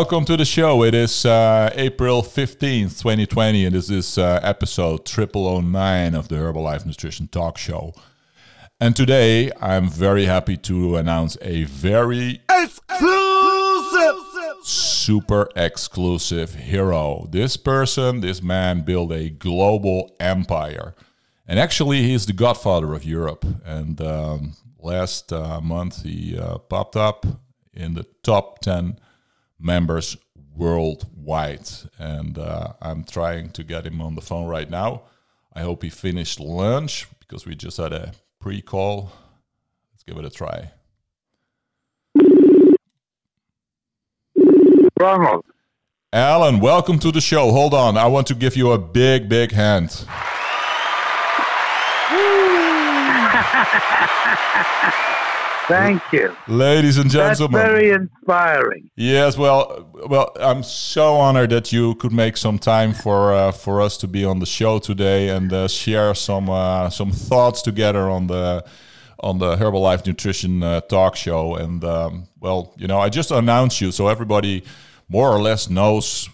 Welcome to the show. It is uh, April 15th, 2020, and this is uh, episode 0009 of the Herbalife Nutrition Talk Show. And today I'm very happy to announce a very Exclusive! super exclusive hero. This person, this man built a global empire. And actually, he's the godfather of Europe. And um, last uh, month, he uh, popped up in the top 10 members worldwide. And uh, I'm trying to get him on the phone right now. I hope he finished lunch because we just had a pre call. Let's give it a try. Ronald, Alan, welcome to the show. Hold on. I want to give you a big, big hand. thank you. Ladies and gentlemen. That's very inspiring. Yes, well, well, I'm so honored that you could make some time for uh, for us to be on the show today and uh, share some uh, some thoughts together on the on the Herbalife Nutrition uh, Talk Show. And um, well, you know, I just announced you so everybody more or less knows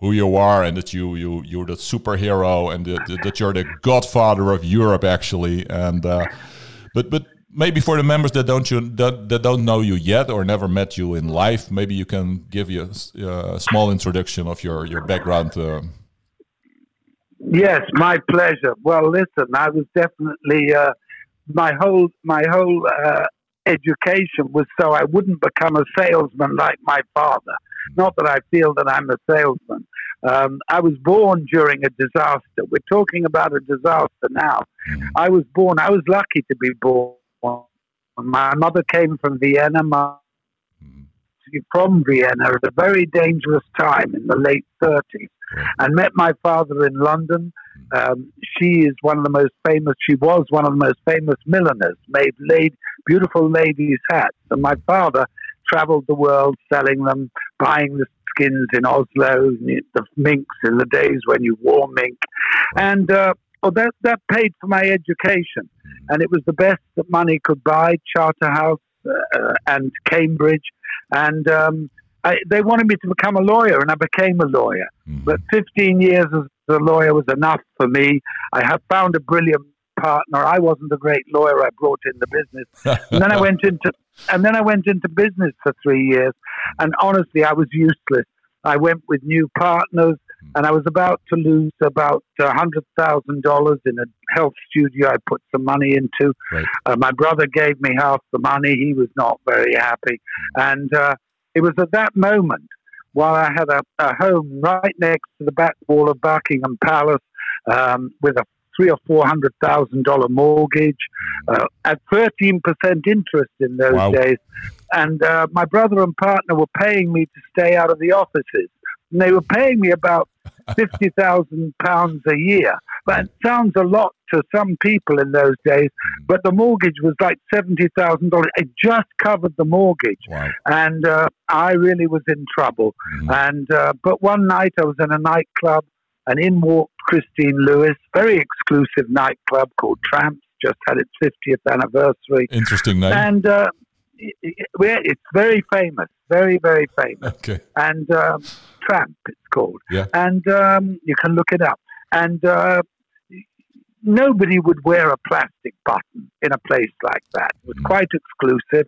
who you are and that you you you're the superhero and that, that you're the godfather of Europe actually. And uh, but but maybe for the members that don't you that, that don't know you yet or never met you in life, maybe you can give you a, uh, a small introduction of your your background. Uh, Yes, my pleasure. Well, listen, I was definitely uh, my whole my whole uh, education was so I wouldn't become a salesman like my father. Not that I feel that I'm a salesman. Um, I was born during a disaster. We're talking about a disaster now. I was born. I was lucky to be born. My mother came from Vienna. My from Vienna at a very dangerous time in the late 30s and met my father in London. Um, she is one of the most famous, she was one of the most famous milliners, made laid, beautiful ladies' hats. And my father traveled the world selling them, buying the skins in Oslo, the minks in the days when you wore mink. And uh, well, that, that paid for my education. And it was the best that money could buy Charterhouse uh, and Cambridge. And um, I, they wanted me to become a lawyer, and I became a lawyer. But 15 years as a lawyer was enough for me. I have found a brilliant partner. I wasn't a great lawyer. I brought in the business, and then I went into and then I went into business for three years. And honestly, I was useless. I went with new partners, and I was about to lose about a hundred thousand dollars in a health studio. I put some money into. Right. Uh, my brother gave me half the money. He was not very happy, and uh, it was at that moment while I had a, a home right next to the back wall of Buckingham Palace um, with a three or four hundred thousand dollar mortgage uh, at thirteen percent interest in those Wow. days, and uh, my brother and partner were paying me to stay out of the offices, and they were paying me about fifty thousand pounds a year. It sounds a lot to some people in those days. But the mortgage was like seventy thousand dollars. It just covered the mortgage wow. and uh, I really was in trouble. And uh, but one night I was in a nightclub, and in walked Christine Lewis, very exclusive nightclub called Tramps, just had its 50th anniversary, Interesting name. and uh, it- it- we're- it's very famous, very very famous. okay. And um, Tramp, it's called, Yeah. and um, you can look it up. And uh, nobody would wear a plastic button in a place like that. It was Mm. quite exclusive.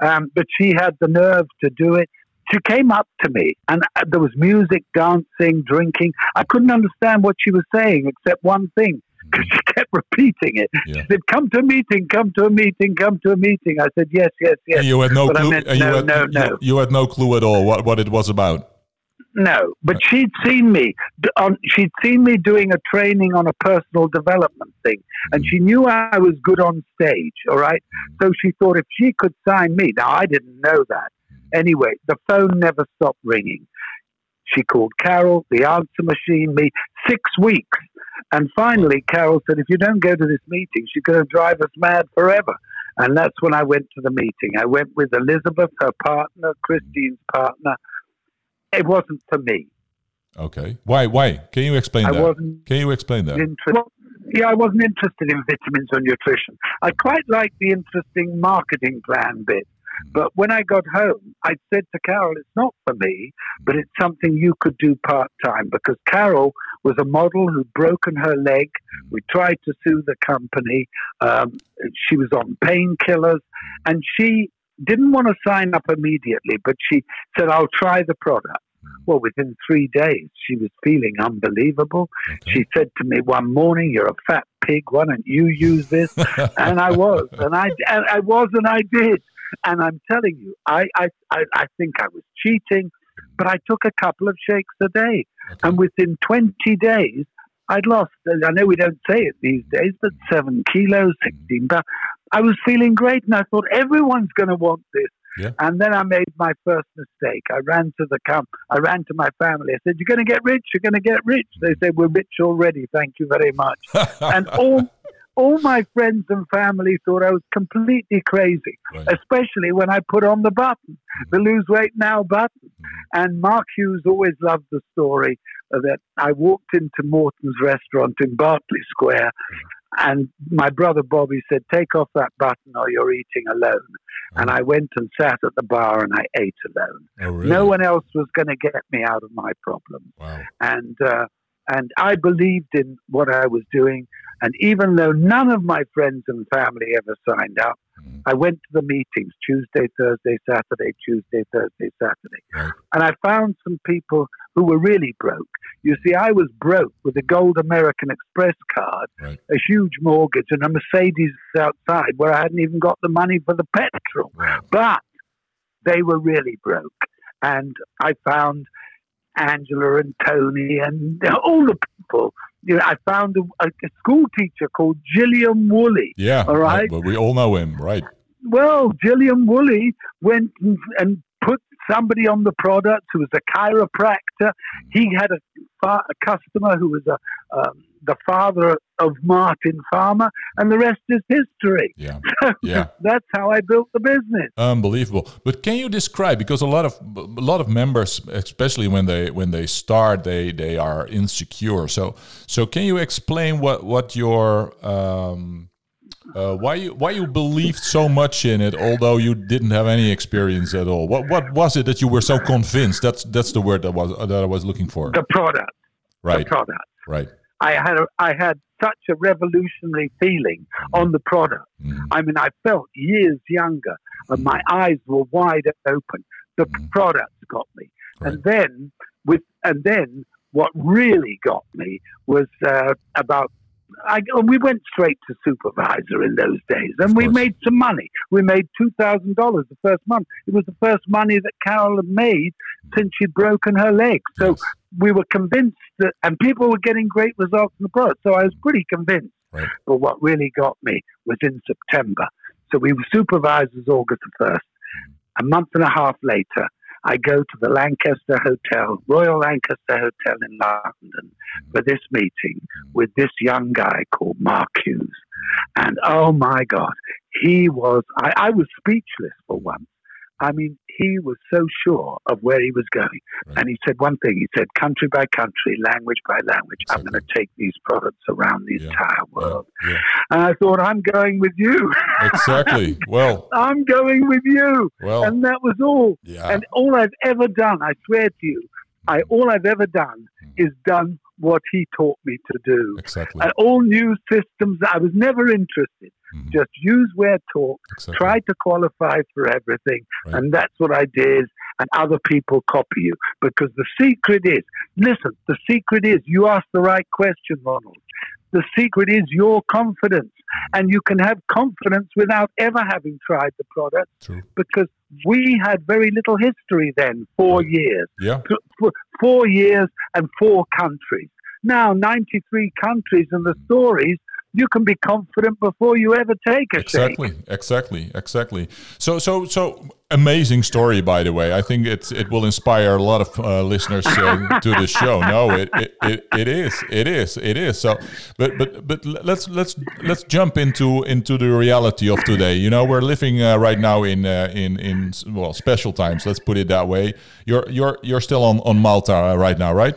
Um, but she had the nerve to do it. She came up to me, and uh, there was music, dancing, drinking. I couldn't understand what she was saying except one thing because she kept repeating it. Yeah. She said, "Come to a meeting, come to a meeting, come to a meeting." I said, "Yes, yes, yes." And you had no But clue. meant and you no, had, no, no. You, had no clue at all what, what it was about. No, but uh. she'd seen me. On, she'd seen me doing a training on a personal development thing, and mm. she knew I was good on stage. All right, mm. so she thought if she could sign me. Now I didn't know that. Mm. Anyway, the phone never stopped ringing. She called Carol, the answer machine, me six weeks, and finally Carol said, "If you don't go to this meeting, she's going to drive us mad forever." And that's when I went to the meeting. I went with Elizabeth, her partner, Christine's partner. It wasn't for me. Okay. Why? Why? Can you explain I that? wasn't Can you explain that? interested. Yeah, I wasn't interested in vitamins or nutrition. I quite like the interesting marketing plan bit. Mm. But when I got home, I said to Carol, it's not for me, but it's something you could do part time because Carol was a model who'd broken her leg. Hmm. We tried to sue the company. Um, she was on painkillers hmm. and she didn't want to sign up immediately, but she said, I'll try the product. Hmm. Well, within three days, she was feeling unbelievable. Okay. She said to me one morning, "You're a fat pig. Why don't you use this?" and I was, and I, and I was, and I did. And I'm telling you, I, I, I, I think I was cheating, but I took a couple of shakes a day, okay. and within 20 days, I'd lost. I know we don't say it these days, but seven kilos, 16 pounds. I was feeling great, and I thought everyone's going to want this. Yeah. And then I made my first mistake. I ran to the camp. I ran to my family. I said, "You're going to get rich. You're going to get rich." They said, "We're rich already. Thank you very much." and all all my friends and family thought I was completely crazy, right. especially when I put on the button, the lose weight now button. Mm-hmm. And Mark Hughes always loved the story that I walked into Morton's restaurant in Berkeley Square and my brother Bobby said, Take off that button or you're eating alone. Oh. And I went and sat at the bar and I ate alone. Oh, really? No one else was going to get me out of my problems. Wow. And, uh, and I believed in what I was doing. And even though none of my friends and family ever signed up, mm. I went to the meetings Tuesday, Thursday, Saturday, Tuesday, Thursday, Saturday. Right. And I found some people who were really broke. You see, I was broke with a gold American Express card, right. a huge mortgage, and a Mercedes outside where I hadn't even got the money for the petrol. Right. But they were really broke. And I found Angela and Tony and all the people. You know, I found a, a school teacher called Gilliam Woolley. Yeah, all right. But we all know him, right? Well, Gilliam Woolley went and, and put somebody on the product who was a chiropractor. He had a, a customer who was a um, the father of Martin Farmer, and the rest is history. Yeah, yeah. That's how I built the business. Unbelievable. But can you describe because a lot of a lot of members, especially when they when they start, they they are insecure. So so can you explain what what your um, uh, why you why you believed so much in it, although you didn't have any experience at all? What what was it that you were so convinced? That's that's the word that was that I was looking for. The product. Right. The product. Right. I had a, I had such a revolutionary feeling mm. on the product. Mm. I mean, I felt years younger, and my eyes were wide open. The mm. product got me, right. and then with and then what really got me was uh, about I, we went straight to supervisor in those days, and we made some money. We made two thousand dollars the first month. It was the first money that Carol had made since she'd broken her leg. So yes. We were convinced that, and people were getting great results in the product. So I was pretty convinced. Right. But what really got me was in September. So we were supervisors August the first. A month and a half later, I go to the Lancaster Hotel, Royal Lancaster Hotel in London, mm-hmm. for this meeting mm-hmm. with this young guy called Mark Hughes. And oh my God, he was, I, I was speechless for once. I mean, he was so sure of where he was going. Right. And he said one thing he said, country by country, language by language. I'm going to take these products around the yeah. entire world. Yeah. Yeah. And I thought, I'm going with you. Exactly. Well, I'm going with you. Well, and that was all. And all I've ever done, I swear to you, I all I've ever done hmm. is done what he taught me to do. Exactly. And all new systems, I was never interested. Mm-hmm. Just use where taught, exactly. try to qualify for everything. Right. And that's what I did. And other people copy you. Because the secret is listen, the secret is you ask the right question, Ronald. The secret is your confidence. And you can have confidence without ever having tried the product. True. Because we had very little history then, four years. Yeah. Four years and four countries. Now, 93 countries and the stories you can be confident before you ever take a exactly exactly exactly. So so so amazing story by the way. I think it's it will inspire a lot of uh, listeners uh, to the show. No it, it, it it is it is it is. So but but but let's let's let's jump into into the reality of today. You know we're living uh, right now in uh, in in well special times let's put it that way. You're you're you're still on on malta right now right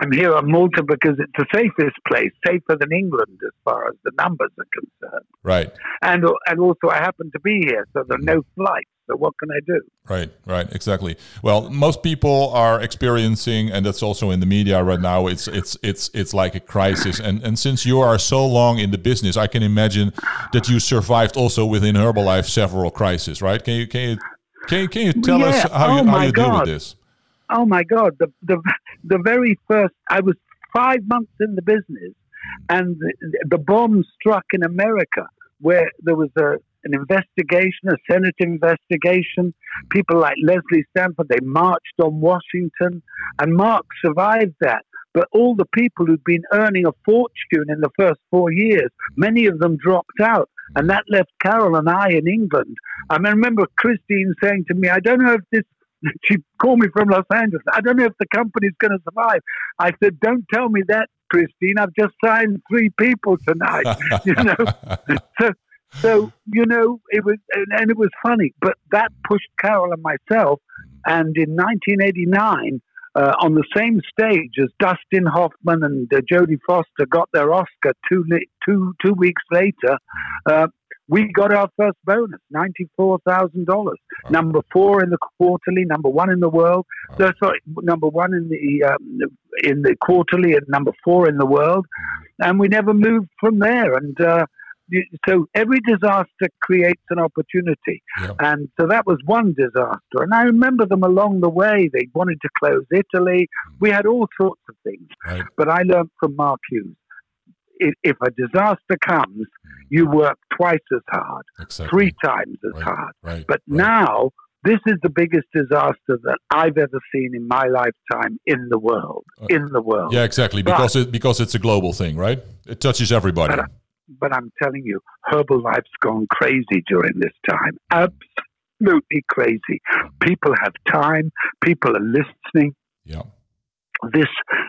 I'm here on Malta because it's the safest place, safer than England as far as the numbers are concerned. Right. and and also I happen to be here, so there are no mm-hmm. flights. So what can I do? Right, right, exactly. Well, most people are experiencing, and that's also in the media right now. It's it's it's it's like a crisis, and and since you are so long in the business, I can imagine that you survived also within Herbalife several crises, right? Can you can you can you, can you tell Yeah. us how Oh you how you deal with this? Oh my God! The the the very first I was five months in the business, and the, the bomb struck in America, where there was a an investigation, a Senate investigation. People like Leslie Stanford they marched on Washington, and Mark survived that. But all the people who'd been earning a fortune in the first four years, many of them dropped out. And that left Carol and I in England. I remember Christine saying to me, I don't know if this she called me from Los Angeles. I don't know if the company's going to survive. I said, "Don't tell me that, Christine. I've just signed three people tonight." you know, so so you know it was, and, it was funny. But that pushed Carol and myself. And in 1989, uh, on the same stage as Dustin Hoffman and uh, Jodie Foster got their Oscar two li- two two weeks later. Uh, we got our first bonus, ninety-four thousand dollars. Number four in the quarterly, number one in the world. So, sorry, number one in the um, in the quarterly, and number four in the world. And we never moved from there. And uh, so every disaster creates an opportunity. Yep. And so that was one disaster. And I remember them along the way. They wanted to close Italy. We had all sorts of things. Right. But I learned from Mark Hughes. If, if a disaster comes, you work twice as hard, Exactly. three times as Right. hard. Right. But right. now, this is the biggest disaster that I've ever seen in my lifetime in the world. Uh, in the world. Yeah, exactly. But- Because it because it's a global thing, right? It touches everybody. But, but I'm telling you, Herbalife's gone crazy during this time. Absolutely crazy. People have time. People are listening. Yeah. This,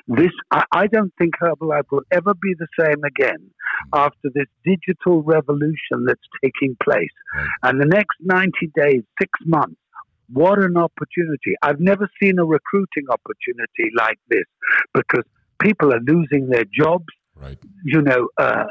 this, I, I don't think Herbalife will ever be the same again after this digital revolution that's taking place. Right. And the next 90 days, six months, what an opportunity. I've never seen a recruiting opportunity like this because people are losing their jobs Right. you know, uh,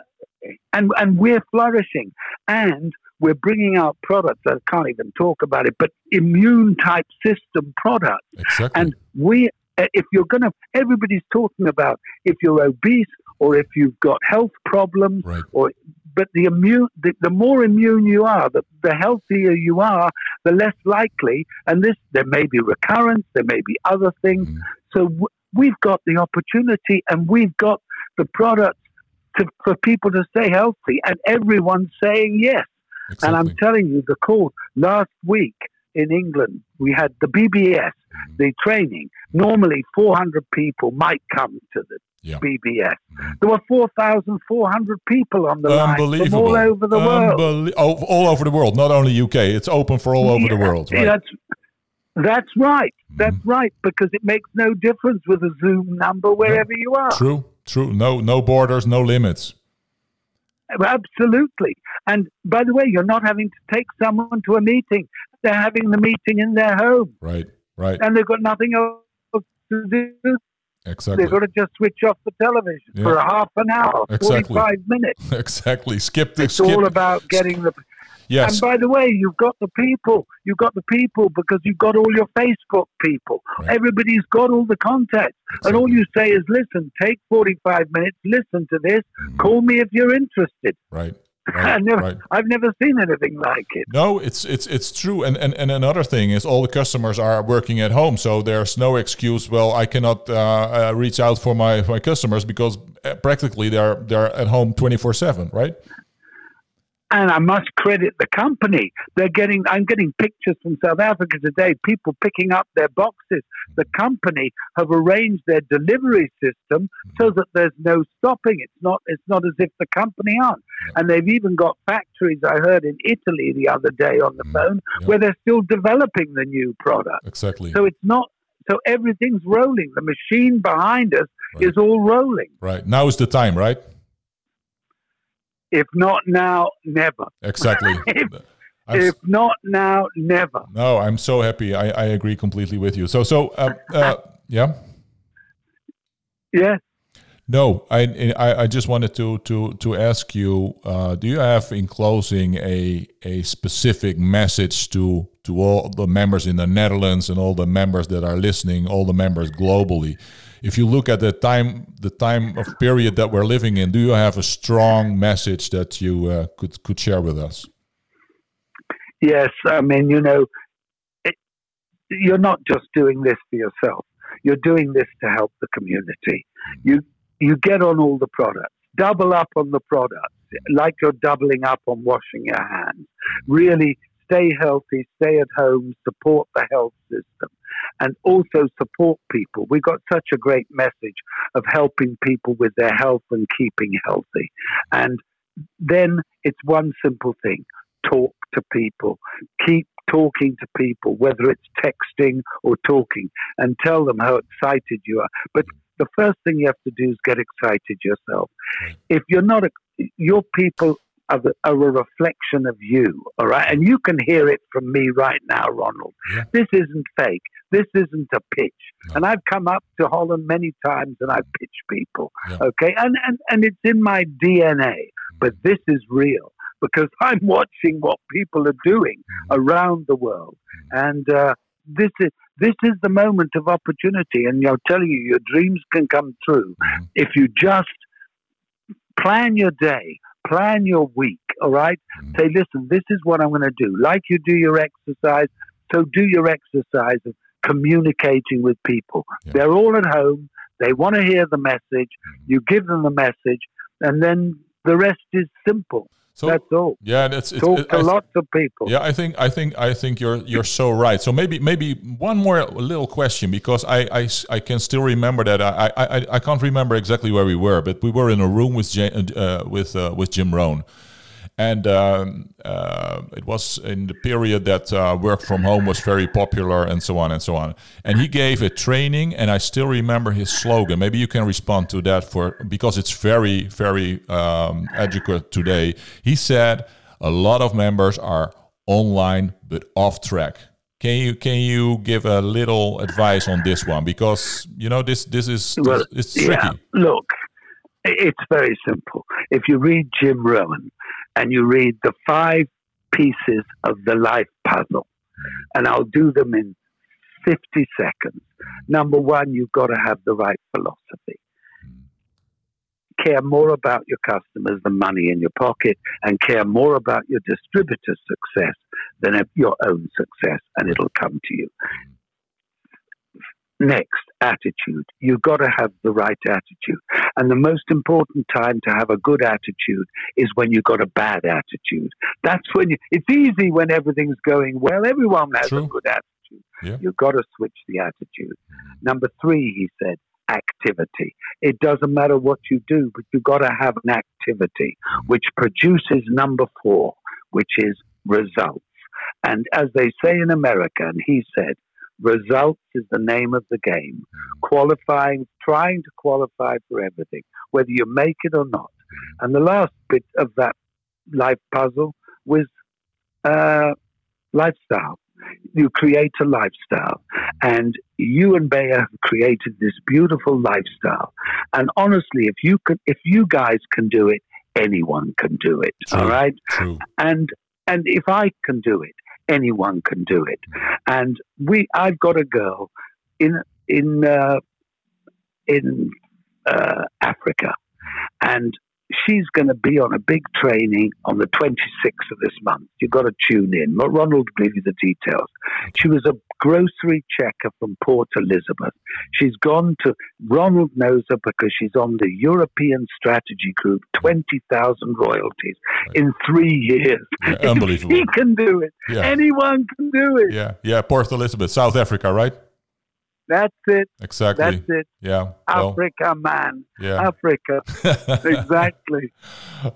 and and we're flourishing, and we're bringing out products. I can't even talk about it, but immune type system products. Exactly. And we, if you're going to, everybody's talking about if you're obese or if you've got health problems, right. or but the immune, the, the more immune you are, the, the healthier you are, the less likely. And this, there may be recurrence, there may be other things. Mhm. So w- we've got the opportunity, and we've got the products to, for people to stay healthy, and everyone's saying yes. Exactly. And I'm telling you, the call last week in England, we had the BBS, the training. Normally, 400 people might come to the Yeah. BBS. Mhm. There were 4,400 people on the line from all over the world. Oh, all over the world, not only UK. It's open for all over the world, right? That's, that's right. That's Mhm. right, because it makes no difference with a Zoom number wherever you are. True, true. No, no borders, no limits. Absolutely. And by the way, you're not having to take someone to a meeting. They're having the meeting in their home Right, right. and they've got nothing else to do. Exactly, They've got to just switch off the television Yeah. for a half an hour, Exactly. 45 minutes. exactly. Skip the It's skip. all about getting the. yes, And by the way, you've got the people. You've got the people because you've got all your Facebook people. Right. Everybody's got all the contacts. And all you say is, listen, take 45 minutes, listen to this, Mhm. call me if you're interested. right, I right, never, right. I've never seen anything like it. No, it's it's it's true, and, and and another thing is all the customers are working at home, so there's no excuse. Well, I cannot uh, uh, reach out for my for my customers because uh, practically they're they're at home twenty four seven, right? And I must credit the company. They're getting, I'm getting pictures from South Africa today, people picking up their boxes. The company have arranged their delivery system so that there's no stopping. It's not, it's not as if the company aren't. And they've even got factories, I heard in Italy the other day on the Mhm. phone, Yeah. where they're still developing the new product. Exactly. So it's not, so everything's rolling. The machine behind us Right. is all rolling. right now is the time, right? If not now, never. Exactly. If- If not now, never. no, I'm so happy. I, I agree completely with you. So so uh, uh, yeah. Yeah. No, I, I, I just wanted to to to ask you: uh, Do you have in closing a a specific message to to all the members in the Netherlands and all the members that are listening, all the members globally? If you look at the time the time of period that we're living in, do you have a strong message that you uh, could could share with us? Yes, I mean you know, it, you're not just doing this for yourself. You're doing this to help the community. You you get on all the products, double up on the products, like you're doubling up on washing your hands. Really stay healthy, stay at home, support the health system, and also support people. We got such a great message of helping people with their health and keeping healthy. And then it's one simple thing talk to people, keep talking to people, whether it's texting or talking, and tell them how excited you are. But the first thing you have to do is get excited yourself. If you're not, your people are, a reflection of you, all right? And you can hear it from me right now, Ronald. Yeah. This isn't fake. This isn't a pitch. No. And I've come up to Holland many times and I've pitched people, yeah. okay? And, and, and it's in my DNA, mm. but this is real because I'm watching what people are doing mm. around the world. Mm. And uh, this is this is the moment of opportunity. And I'll tell you, your dreams can come true mm-hmm. if you just plan your day, plan your week, all right? mm-hmm. Say, listen, this is what I'm going to do. Like you do your exercise, so do your exercise of communicating with people. Yeah. They're all at home. They want to hear the message. Mm-hmm. You give them the message, and then the rest is simple. So that's all. Yeah, that's it's, talk it, to lots of people. Yeah, I think I think I think you're you're so right. So maybe maybe one more little question because I I, I can still remember that I, I I can't remember exactly where we were, but we were in a room with uh, with uh, with Jim Rohn and um, uh, it was in the period that uh, work from home was very popular and so on and so on. And he gave a training and i still remember his slogan. Maybe you can respond to that for because it's very very um, educated today. He said a lot of members are online but off track. Can you can you give a little advice on this one? Because you know this this is well, it's tricky. yeah, look it's very simple. If you read jim rohn and you read the five pieces of the life puzzle. Mm. And I'll do them in 50 seconds. Mm. Number one, you've got to have the right philosophy. Mm. Care more about your customers than money in your pocket, and care more about your distributor's success than your own success, and it'll come to you. Next, attitude. You've got to have the right attitude. And the most important time to have a good attitude is when you've got a bad attitude. That's when you, it's easy when everything's going well. Everyone has True. a good attitude. Yeah. You've got to switch the attitude. Mm-hmm. Number three, he said, activity. It doesn't matter what you do, but you've got to have an activity mm-hmm. which produces number four, which is results. And as they say in America, and he said, Results is the name of the game. Qualifying, trying to qualify for everything, whether you make it or not. And the last bit of that life puzzle was uh, lifestyle. You create a lifestyle, and you and Bayer have created this beautiful lifestyle. And honestly, if you can, if you guys can do it, anyone can do it. True, all right, true. and and if I can do it, anyone can do it. And we, I've got a girl in in uh, in uh, Africa, and she's going to be on a big training on the 26th of this month. You've got to tune in. Ronald will give you the details. She was a grocery checker from Port Elizabeth. She's gone to, Ronald knows her because she's on the European Strategy Group, 20,000 royalties in three years. Yeah, unbelievable. he can do it. Yeah. Anyone can do it. Yeah, yeah, Port Elizabeth, South Africa, right? That's it. Exactly. That's it. Yeah. Africa, well, man. Yeah. Africa. exactly.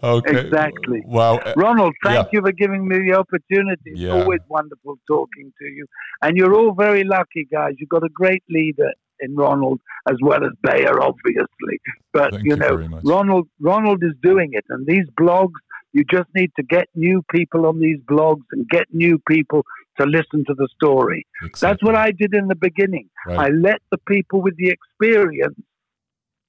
Okay. Exactly. Wow. Ronald, thank yeah. you for giving me the opportunity. It's yeah. always wonderful talking to you. And you're all very lucky, guys. You've got a great leader in Ronald as well as Bayer, obviously. But thank you know, Ronald Ronald is doing it, and these blogs. You just need to get new people on these blogs and get new people to listen to the story. Exactly. That's what I did in the beginning. Right. I let the people with the experience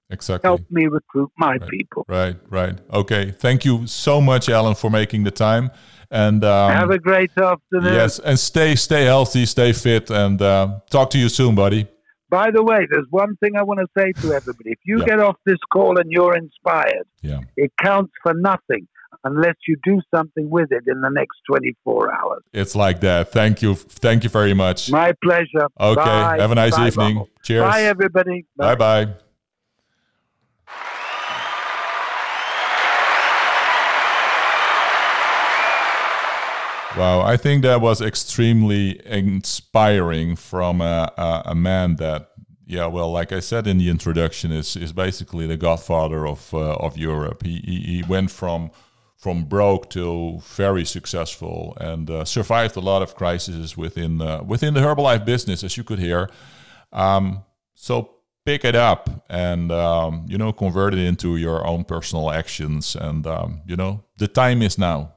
exactly. help me recruit my right. people. Right, right. Okay. Thank you so much, Alan, for making the time. And um, have a great afternoon. Yes, and stay stay healthy, stay fit, and uh, talk to you soon, buddy. By the way, there's one thing I want to say to everybody. If you Yeah. get off this call and you're inspired, Yeah. it counts for nothing unless you do something with it in the next 24 hours. It's like that. Thank you. Thank you very much. My pleasure. Okay. Bye. Have a nice Bye, evening. Bubble. Cheers. Bye, everybody. Bye bye. Wow, I think that was extremely inspiring from a, a, a man that, yeah, well, like I said in the introduction, is is basically the godfather of uh, of Europe. He, he he went from from broke to very successful and uh, survived a lot of crises within uh, within the Herbalife business, as you could hear. Um, so pick it up and um, you know convert it into your own personal actions, and um, you know the time is now.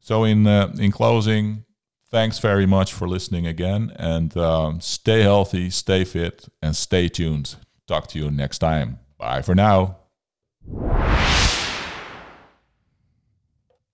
So in uh, in closing, thanks very much for listening again, and um, stay healthy, stay fit, and stay tuned. Talk to you next time. Bye for now.